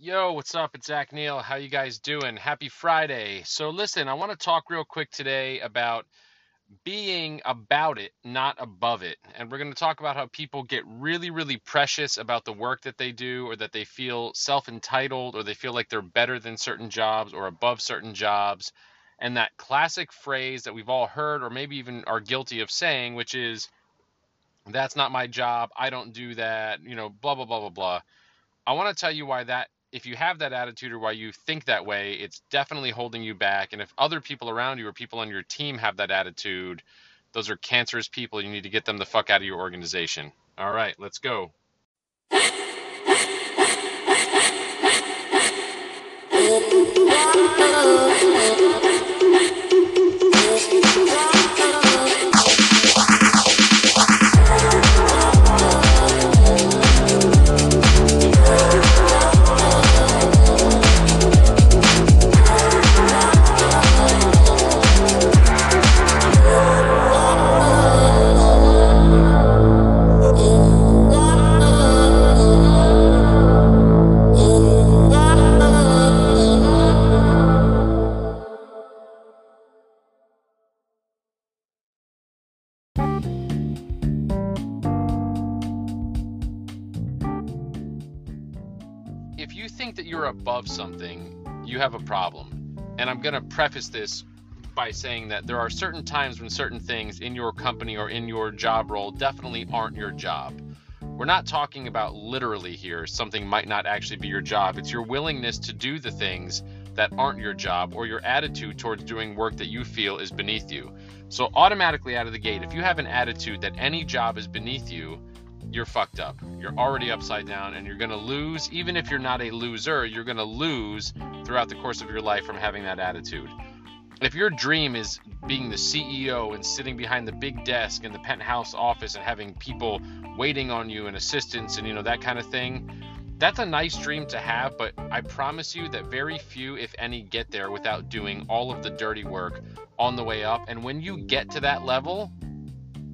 Yo, what's up? It's Zach Neal. How you guys doing? Happy Friday. So listen, I want to talk real quick today about being about it, not above it. And we're going to talk about how people get really, really precious about the work that they do, or that they feel self entitled, or they feel like they're better than certain jobs or above certain jobs. And that classic phrase that we've all heard, or maybe even are guilty of saying, which is, that's not my job. I don't do that, you know, blah, blah, blah, blah, blah. I want to tell you why that if you have that attitude or why you think that way, it's definitely holding you back. And if other people around you or people on your team have that attitude, those are cancerous people. You need to get them the fuck out of your organization. All right, let's go. Have a problem. And I'm going to preface this by saying that there are certain times when certain things in your company or in your job role definitely aren't your job. We're not talking about literally here, something might not actually be your job. It's your willingness to do the things that aren't your job or your attitude towards doing work that you feel is beneath you. So, automatically out of the gate, if you have an attitude that any job is beneath you, you're fucked up. You're already upside down and you're going to lose. Even if you're not a loser, you're going to lose throughout the course of your life from having that attitude. If your dream is being the CEO and sitting behind the big desk in the penthouse office and having people waiting on you and assistants and you know that kind of thing, that's a nice dream to have, but I promise you that very few, if any, get there without doing all of the dirty work on the way up. And when you get to that level,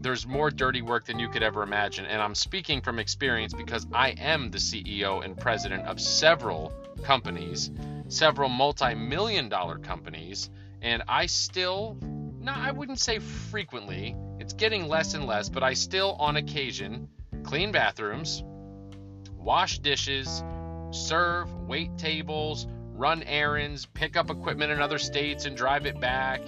there's more dirty work than you could ever imagine. And I'm speaking from experience because I am the CEO and president of several companies, several multi million dollar companies. And I still, no, I wouldn't say frequently, it's getting less and less, but I still, on occasion, clean bathrooms, wash dishes, serve, wait tables, run errands, pick up equipment in other states and drive it back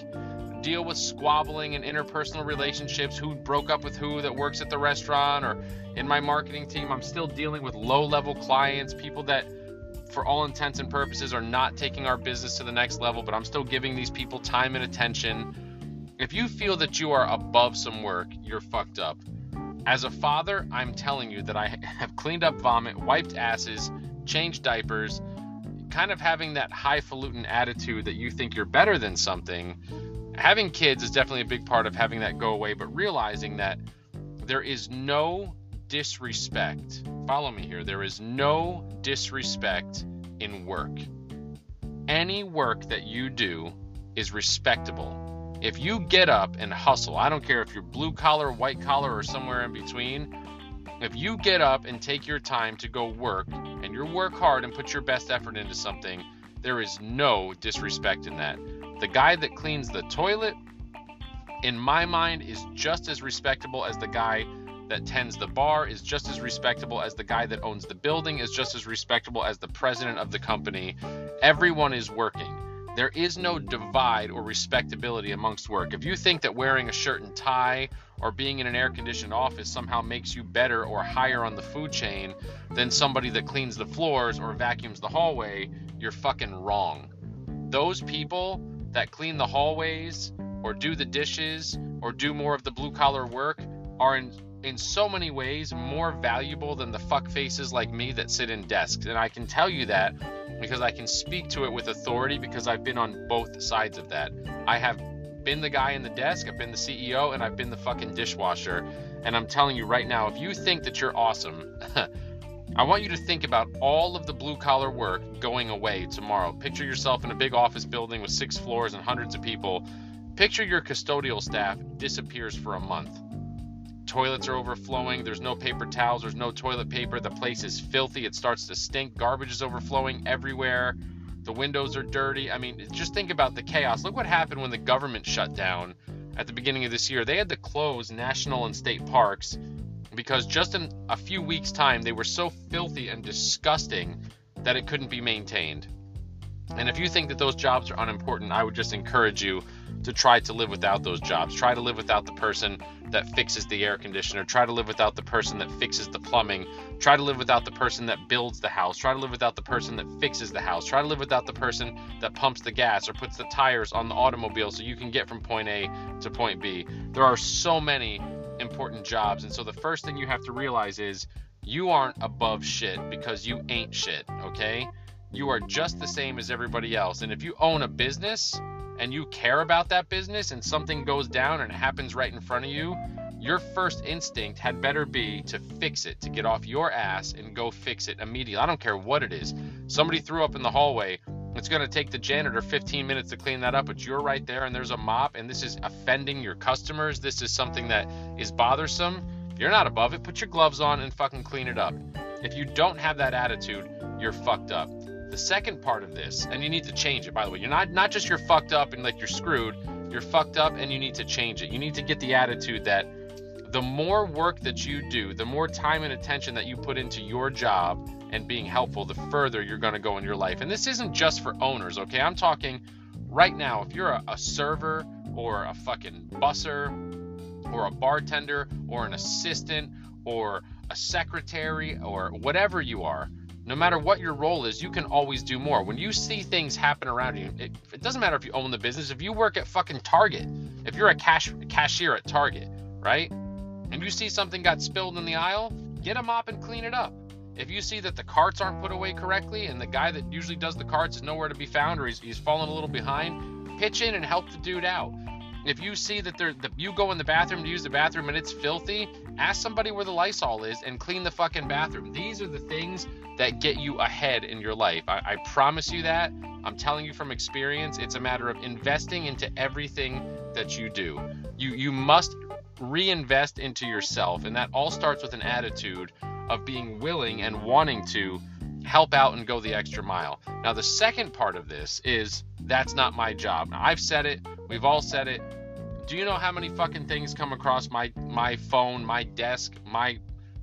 deal with squabbling and interpersonal relationships, who broke up with who that works at the restaurant or in my marketing team. I'm still dealing with low level clients, people that, for all intents and purposes, are not taking our business to the next level, but I'm still giving these people time and attention. If you feel that you are above some work, you're fucked up. As a father, I'm telling you that I have cleaned up vomit, wiped asses, changed diapers, kind of having that highfalutin attitude that you think you're better than something having kids is definitely a big part of having that go away, but realizing that there is no disrespect. Follow me here. There is no disrespect in work. Any work that you do is respectable. If you get up and hustle, I don't care if you're blue collar, white collar, or somewhere in between, if you get up and take your time to go work and you work hard and put your best effort into something, there is no disrespect in that. The guy that cleans the toilet, in my mind, is just as respectable as the guy that tends the bar, is just as respectable as the guy that owns the building, is just as respectable as the president of the company. Everyone is working. There is no divide or respectability amongst work. If you think that wearing a shirt and tie or being in an air conditioned office somehow makes you better or higher on the food chain than somebody that cleans the floors or vacuums the hallway, you're fucking wrong. Those people that clean the hallways or do the dishes or do more of the blue collar work are in in so many ways more valuable than the fuck faces like me that sit in desks. And I can tell you that because I can speak to it with authority because I've been on both sides of that. I have been the guy in the desk, I've been the CEO, and I've been the fucking dishwasher. And I'm telling you right now, if you think that you're awesome, I want you to think about all of the blue collar work going away tomorrow. Picture yourself in a big office building with six floors and hundreds of people. Picture your custodial staff disappears for a month. toilets are overflowing. There's no paper towels. There's no toilet paper. The place is filthy. It starts to stink. Garbage is overflowing everywhere. The windows are dirty. I mean, just think about the chaos. Look what happened when the government shut down at the beginning of this year. They had to close national and state parks because just in a few weeks' time, they were so filthy and disgusting that it couldn't be maintained. And if you think that those jobs are unimportant, I would just encourage you to try to live without those jobs. Try to live without the person that fixes the air conditioner. Try to live without the person that fixes the plumbing. Try to live without the person that builds the house. Try to live without the person that fixes the house. Try to live without the person that pumps the gas or puts the tires on the automobile so you can get from point A to point B. There are so many important jobs. And so the first thing you have to realize is you aren't above shit because you ain't shit, okay? You are just the same as everybody else. And if you own a business, and you care about that business and something goes down and happens right in front of you, your first instinct had better be to fix it, to get off your ass and go fix it immediately. I don't care what it is. Somebody threw up in the hallway. It's going to take the janitor 15 minutes to clean that up, but you're right there and there's a mop and this is offending your customers. This is something that is bothersome. You're not above it, put your gloves on and fucking clean it up. If you don't have that attitude, you're fucked up. The second part of this, and you need to change it by the way. You're not not just you're fucked up and like you're screwed. You're fucked up and you need to change it. You need to get the attitude that the more work that you do, the more time and attention that you put into your job and being helpful, the further you're going to go in your life. And this isn't just for owners, okay? I'm talking right now. If you're a, a server or a fucking busser or a bartender or an assistant or a secretary or whatever you are, no matter what your role is, you can always do more. When you see things happen around you, it, it, doesn't matter if you own the business. If you work at fucking Target, if you're a cash cashier at Target, right, and you see something got spilled in the aisle, get a mop and clean it up. If you see that the carts aren't put away correctly and the guy that usually does the carts is nowhere to be found or he's, he's fallen a little behind, pitch in and help the dude out. If you see that there, that you go in the bathroom to use the bathroom and it's filthy, ask somebody where the Lysol is and clean the fucking bathroom. These are the things that get you ahead in your life. I, I promise you that. I'm telling you from experience. It's a matter of investing into everything that you do. You you must reinvest into yourself, and that all starts with an attitude of being willing and wanting to help out and go the extra mile. Now, the second part of this is that's not my job. Now, I've said it, we've all said it. Do you know how many fucking things come across my my phone, my desk, my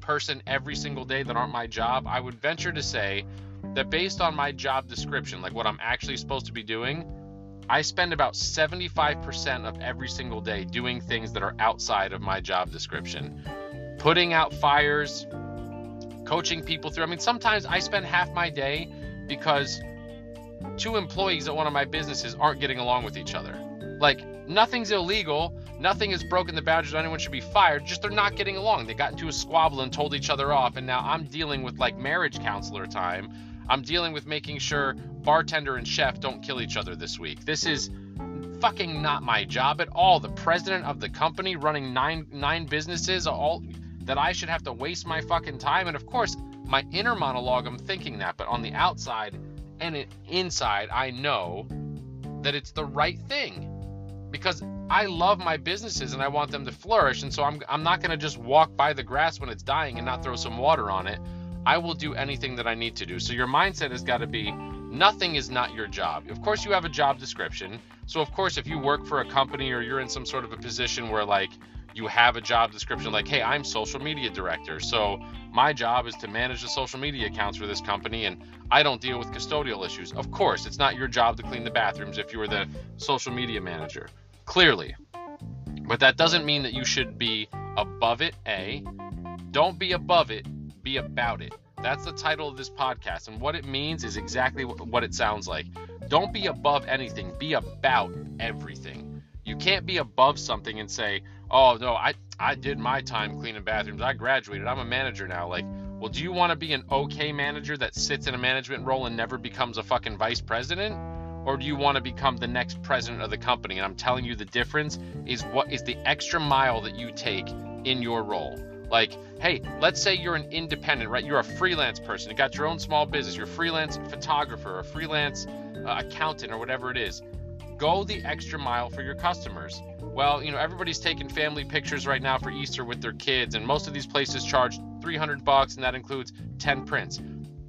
person every single day that aren't my job, I would venture to say that based on my job description, like what I'm actually supposed to be doing, I spend about 75% of every single day doing things that are outside of my job description. Putting out fires, coaching people through. I mean, sometimes I spend half my day because two employees at one of my businesses aren't getting along with each other. Like, nothing's illegal. Nothing has broken the boundaries. Anyone should be fired. Just they're not getting along. They got into a squabble and told each other off. And now I'm dealing with like marriage counselor time. I'm dealing with making sure bartender and chef don't kill each other this week. This is fucking not my job at all. The president of the company running nine nine businesses, all that I should have to waste my fucking time. And of course, my inner monologue, I'm thinking that, but on the outside and inside, I know that it's the right thing because I love my businesses and I want them to flourish. And so I'm, I'm not going to just walk by the grass when it's dying and not throw some water on it. I will do anything that I need to do. So your mindset has got to be nothing is not your job. Of course, you have a job description. So, of course, if you work for a company or you're in some sort of a position where, like, you have a job description like, hey, I'm social media director. So my job is to manage the social media accounts for this company and I don't deal with custodial issues. Of course, it's not your job to clean the bathrooms if you were the social media manager. Clearly. But that doesn't mean that you should be above it, A. Don't be above it, be about it. That's the title of this podcast. And what it means is exactly what it sounds like. Don't be above anything, be about everything. You can't be above something and say, oh no, I I did my time cleaning bathrooms. I graduated. I'm a manager now. Like, well, do you want to be an okay manager that sits in a management role and never becomes a fucking vice president? Or do you want to become the next president of the company? And I'm telling you the difference is what is the extra mile that you take in your role. Like, hey, let's say you're an independent, right? You're a freelance person. You got your own small business. You're a freelance photographer, a freelance uh, accountant, or whatever it is Go the extra mile for your customers. Well, you know, everybody's taking family pictures right now for Easter with their kids, and most of these places charge 300 bucks, and that includes 10 prints.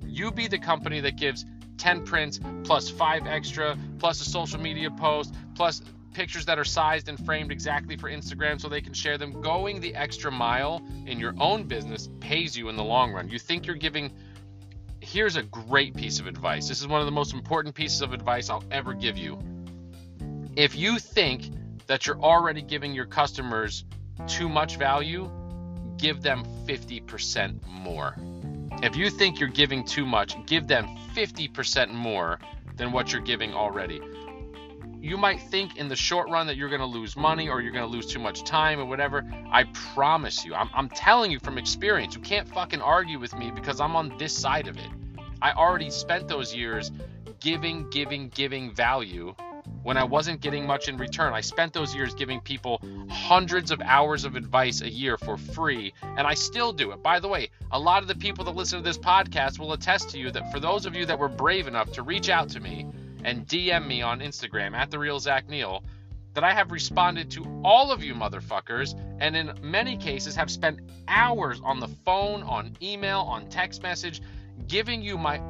You be the company that gives 10 prints plus five extra, plus a social media post, plus pictures that are sized and framed exactly for Instagram so they can share them. Going the extra mile in your own business pays you in the long run. You think you're giving. Here's a great piece of advice. This is one of the most important pieces of advice I'll ever give you. If you think that you're already giving your customers too much value, give them 50% more. If you think you're giving too much, give them 50% more than what you're giving already you might think in the short run that you're going to lose money or you're going to lose too much time or whatever. I promise you, I'm, I'm telling you from experience, you can't fucking argue with me because I'm on this side of it. I already spent those years giving, giving, giving value when I wasn't getting much in return. I spent those years giving people hundreds of hours of advice a year for free, and I still do it. By the way, a lot of the people that listen to this podcast will attest to you that for those of you that were brave enough to reach out to me and DM me on Instagram at the real Zach Neal that I have responded to all of you motherfuckers, and in many cases have spent hours on the phone, on email, on text message, giving you my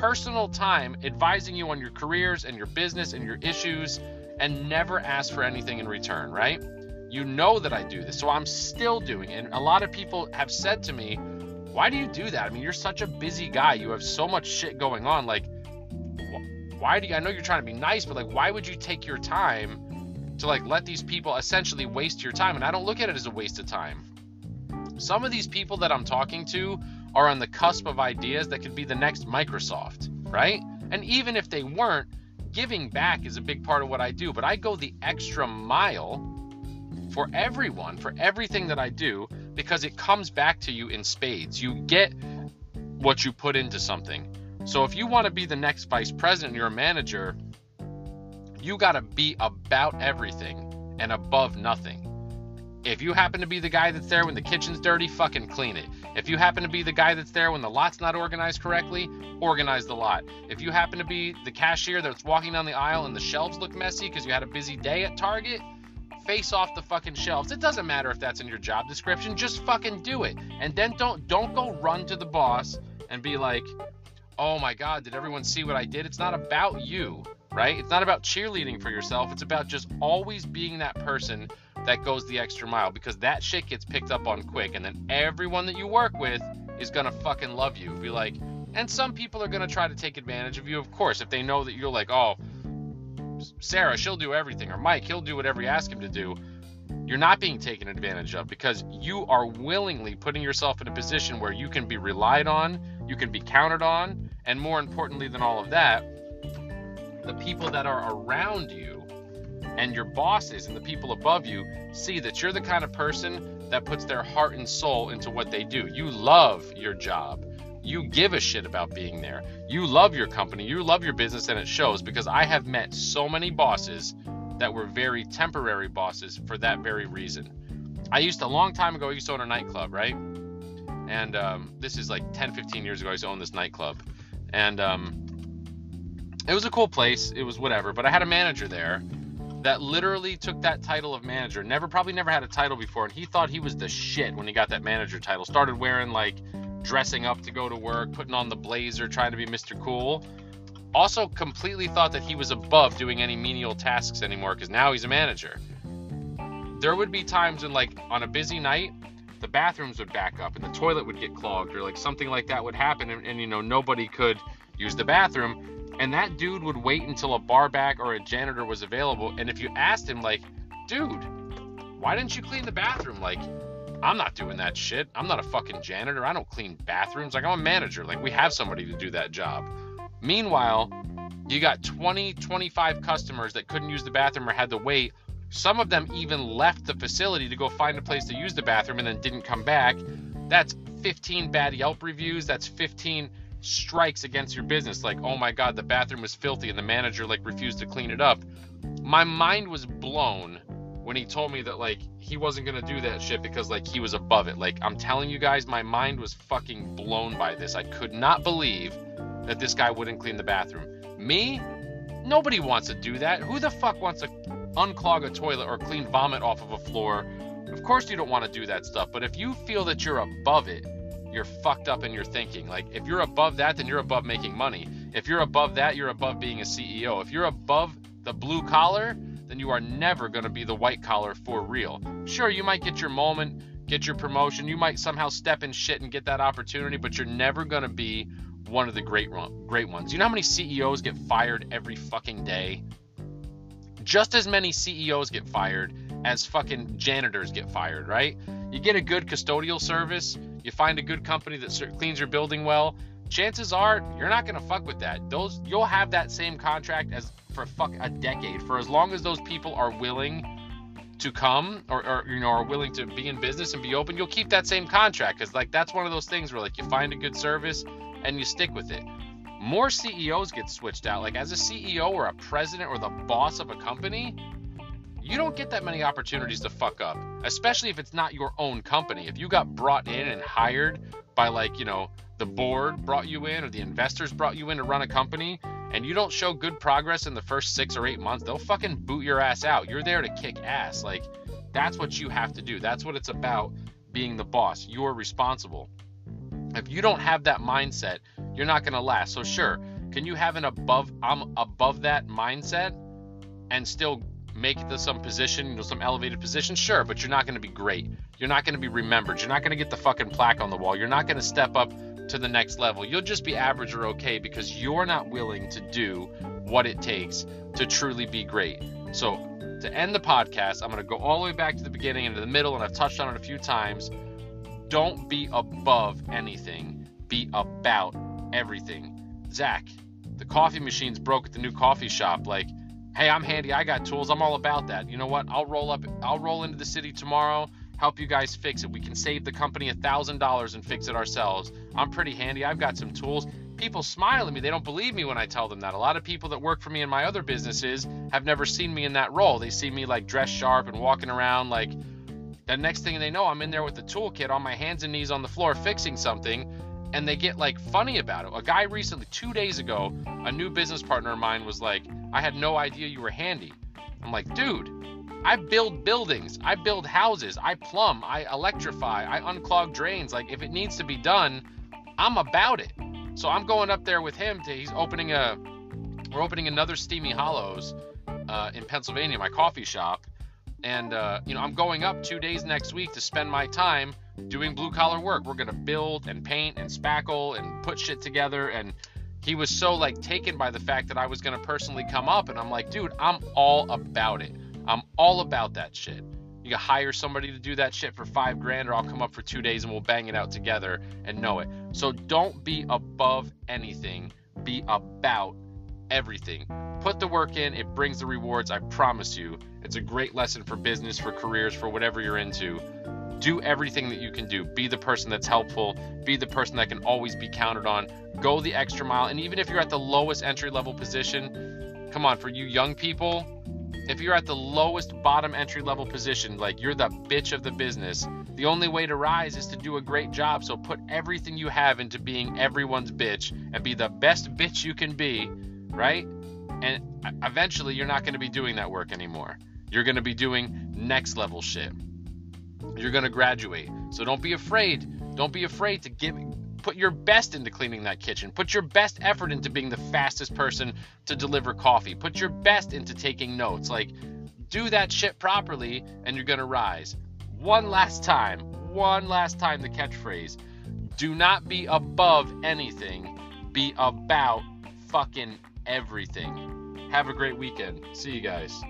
personal time, advising you on your careers and your business and your issues, and never ask for anything in return, right? You know that I do this, so I'm still doing it. And a lot of people have said to me, Why do you do that? I mean, you're such a busy guy. You have so much shit going on. Like, why do you, I know you're trying to be nice, but like, why would you take your time to like let these people essentially waste your time? And I don't look at it as a waste of time. Some of these people that I'm talking to are on the cusp of ideas that could be the next Microsoft, right? And even if they weren't, giving back is a big part of what I do, but I go the extra mile for everyone, for everything that I do, because it comes back to you in spades. You get what you put into something. So if you want to be the next vice president, you're a manager, you got to be about everything and above nothing. If you happen to be the guy that's there when the kitchen's dirty, fucking clean it. If you happen to be the guy that's there when the lot's not organized correctly, organize the lot. If you happen to be the cashier that's walking down the aisle and the shelves look messy because you had a busy day at Target, face off the fucking shelves. It doesn't matter if that's in your job description, just fucking do it. And then don't don't go run to the boss and be like, oh my God, did everyone see what I did? It's not about you, right? It's not about cheerleading for yourself. It's about just always being that person that goes the extra mile because that shit gets picked up on quick. And then everyone that you work with is to fucking love you. Be like, and some people are to try to take advantage of you, of course, if they know that you're like, oh, Sarah, she'll do everything, or Mike, he'll do whatever you ask him to do. You're not being taken advantage of because you are willingly putting yourself in a position where you can be relied on, you can be counted on, and more importantly than all of that, the people that are around you and your bosses and the people above you see that you're the kind of person that puts their heart and soul into what they do. You love your job. You give a shit about being there. You love your company. You love your business, and it shows because I have met so many bosses that were very temporary bosses for that very reason. I used to, a long time ago, I used to own a nightclub, right? And um, this is like 10, 15 years ago, I used to own this nightclub and um, it was a cool place. It was whatever, but I had a manager there that literally took that title of manager. Never, probably never had a title before, and he thought he was the shit when he got that manager title. Started wearing like dressing up to go to work, putting on the blazer, trying to be Mr. Cool. Also, completely thought that he was above doing any menial tasks anymore because now he's a manager. There would be times when, like, on a busy night, the bathrooms would back up and the toilet would get clogged or like something like that would happen and, and you know nobody could use the bathroom and that dude would wait until a bar back or a janitor was available and if you asked him like dude why didn't you clean the bathroom? Like i'm not doing that shit. I'm not a fucking janitor. I don't clean bathrooms. Like i'm a manager. Like we have somebody to do that job. Meanwhile you got 20 25 customers that couldn't use the bathroom or had to wait. Some of them even left the facility to go find a place to use the bathroom and then didn't come back. That's 15 bad Yelp reviews. That's 15 strikes against your business. Like, oh my God, the bathroom was filthy and the manager like refused to clean it up. My mind was blown when he told me that like he wasn't gonna do that shit because like he was above it. Like I'm telling you guys, my mind was fucking blown by this. I could not believe that this guy wouldn't clean the bathroom. Me, Nobody wants to do that. Who the fuck wants to unclog a toilet or clean vomit off of a floor? Of course you don't want to do that stuff, but if you feel that you're above it, you're fucked up in your thinking. Like if you're above that, then you're above making money. If you're above that, you're above being a CEO. If you're above the blue collar, then you are never going to be the white collar for real. Sure, you might get your moment, get your promotion, you might somehow step in shit and get that opportunity, but you're never going to be one of the great great ones. You know how many CEOs get fired every fucking day? Just as many CEOs get fired as fucking janitors get fired, right? You get a good custodial service, you find a good company that cleans your building well, chances are you're not going to fuck with that. Those you'll have that same contract as for fuck a decade for as long as those people are willing to come or, or you know are willing to be in business and be open you'll keep that same contract because like that's one of those things where like you find a good service and you stick with it more ceos get switched out like as a ceo or a president or the boss of a company you don't get that many opportunities to fuck up especially if it's not your own company if you got brought in and hired by like you know the board brought you in or the investors brought you in to run a company and you don't show good progress in the first six or eight months, they'll fucking boot your ass out. You're there to kick ass. Like, that's what you have to do. That's what it's about being the boss. You're responsible. If you don't have that mindset, you're not going to last. So, sure, can you have an above, I'm above that mindset and still make it to some position, you know, some elevated position? Sure, but you're not going to be great. You're not going to be remembered. You're not going to get the fucking plaque on the wall. You're not going to step up to the next level. You'll just be average or okay because you're not willing to do what it takes to truly be great. So, to end the podcast, I'm going to go all the way back to the beginning and to the middle, and I've touched on it a few times. Don't be above anything, be about everything. Zach, the coffee machine's broke at the new coffee shop. Like, hey, I'm handy. I got tools. I'm all about that. You know what? I'll roll up. I'll roll into the city tomorrow help you guys fix it. We can save the company a $1,000 and fix it ourselves. I'm pretty handy. I've got some tools. People smile at me. They don't believe me when I tell them that. A lot of people that work for me in my other businesses have never seen me in that role. They see me like dressed sharp and walking around like the next thing they know, I'm in there with the toolkit on my hands and knees on the floor fixing something and they get like funny about it. A guy recently, two days ago, a new business partner of mine was like, I had no idea you were handy. I'm like, dude, I build buildings, I build houses, I plumb, I electrify, I unclog drains. Like if it needs to be done, I'm about it. So I'm going up there with him to he's opening a we're opening another Steamy Hollows uh, in Pennsylvania, my coffee shop. And uh, you know, I'm going up two days next week to spend my time doing blue collar work. We're gonna build and paint and spackle and put shit together and he was so like taken by the fact that I was gonna personally come up and I'm like, dude, I'm all about it. I'm all about that shit. You can hire somebody to do that shit for five grand, or I'll come up for two days and we'll bang it out together and know it. So don't be above anything, be about everything. Put the work in, it brings the rewards, I promise you. It's a great lesson for business, for careers, for whatever you're into. Do everything that you can do. Be the person that's helpful, be the person that can always be counted on. Go the extra mile. And even if you're at the lowest entry level position, come on, for you young people, if you're at the lowest bottom entry level position, like you're the bitch of the business, the only way to rise is to do a great job. So put everything you have into being everyone's bitch and be the best bitch you can be, right? And eventually you're not going to be doing that work anymore. You're going to be doing next level shit. You're going to graduate. So don't be afraid. Don't be afraid to give put your best into cleaning that kitchen. Put your best effort into being the fastest person to deliver coffee. Put your best into taking notes. Like, do that shit properly and you're going to rise. One last time, one last time the catchphrase do not be above anything, be about fucking everything. Have a great weekend. See you guys.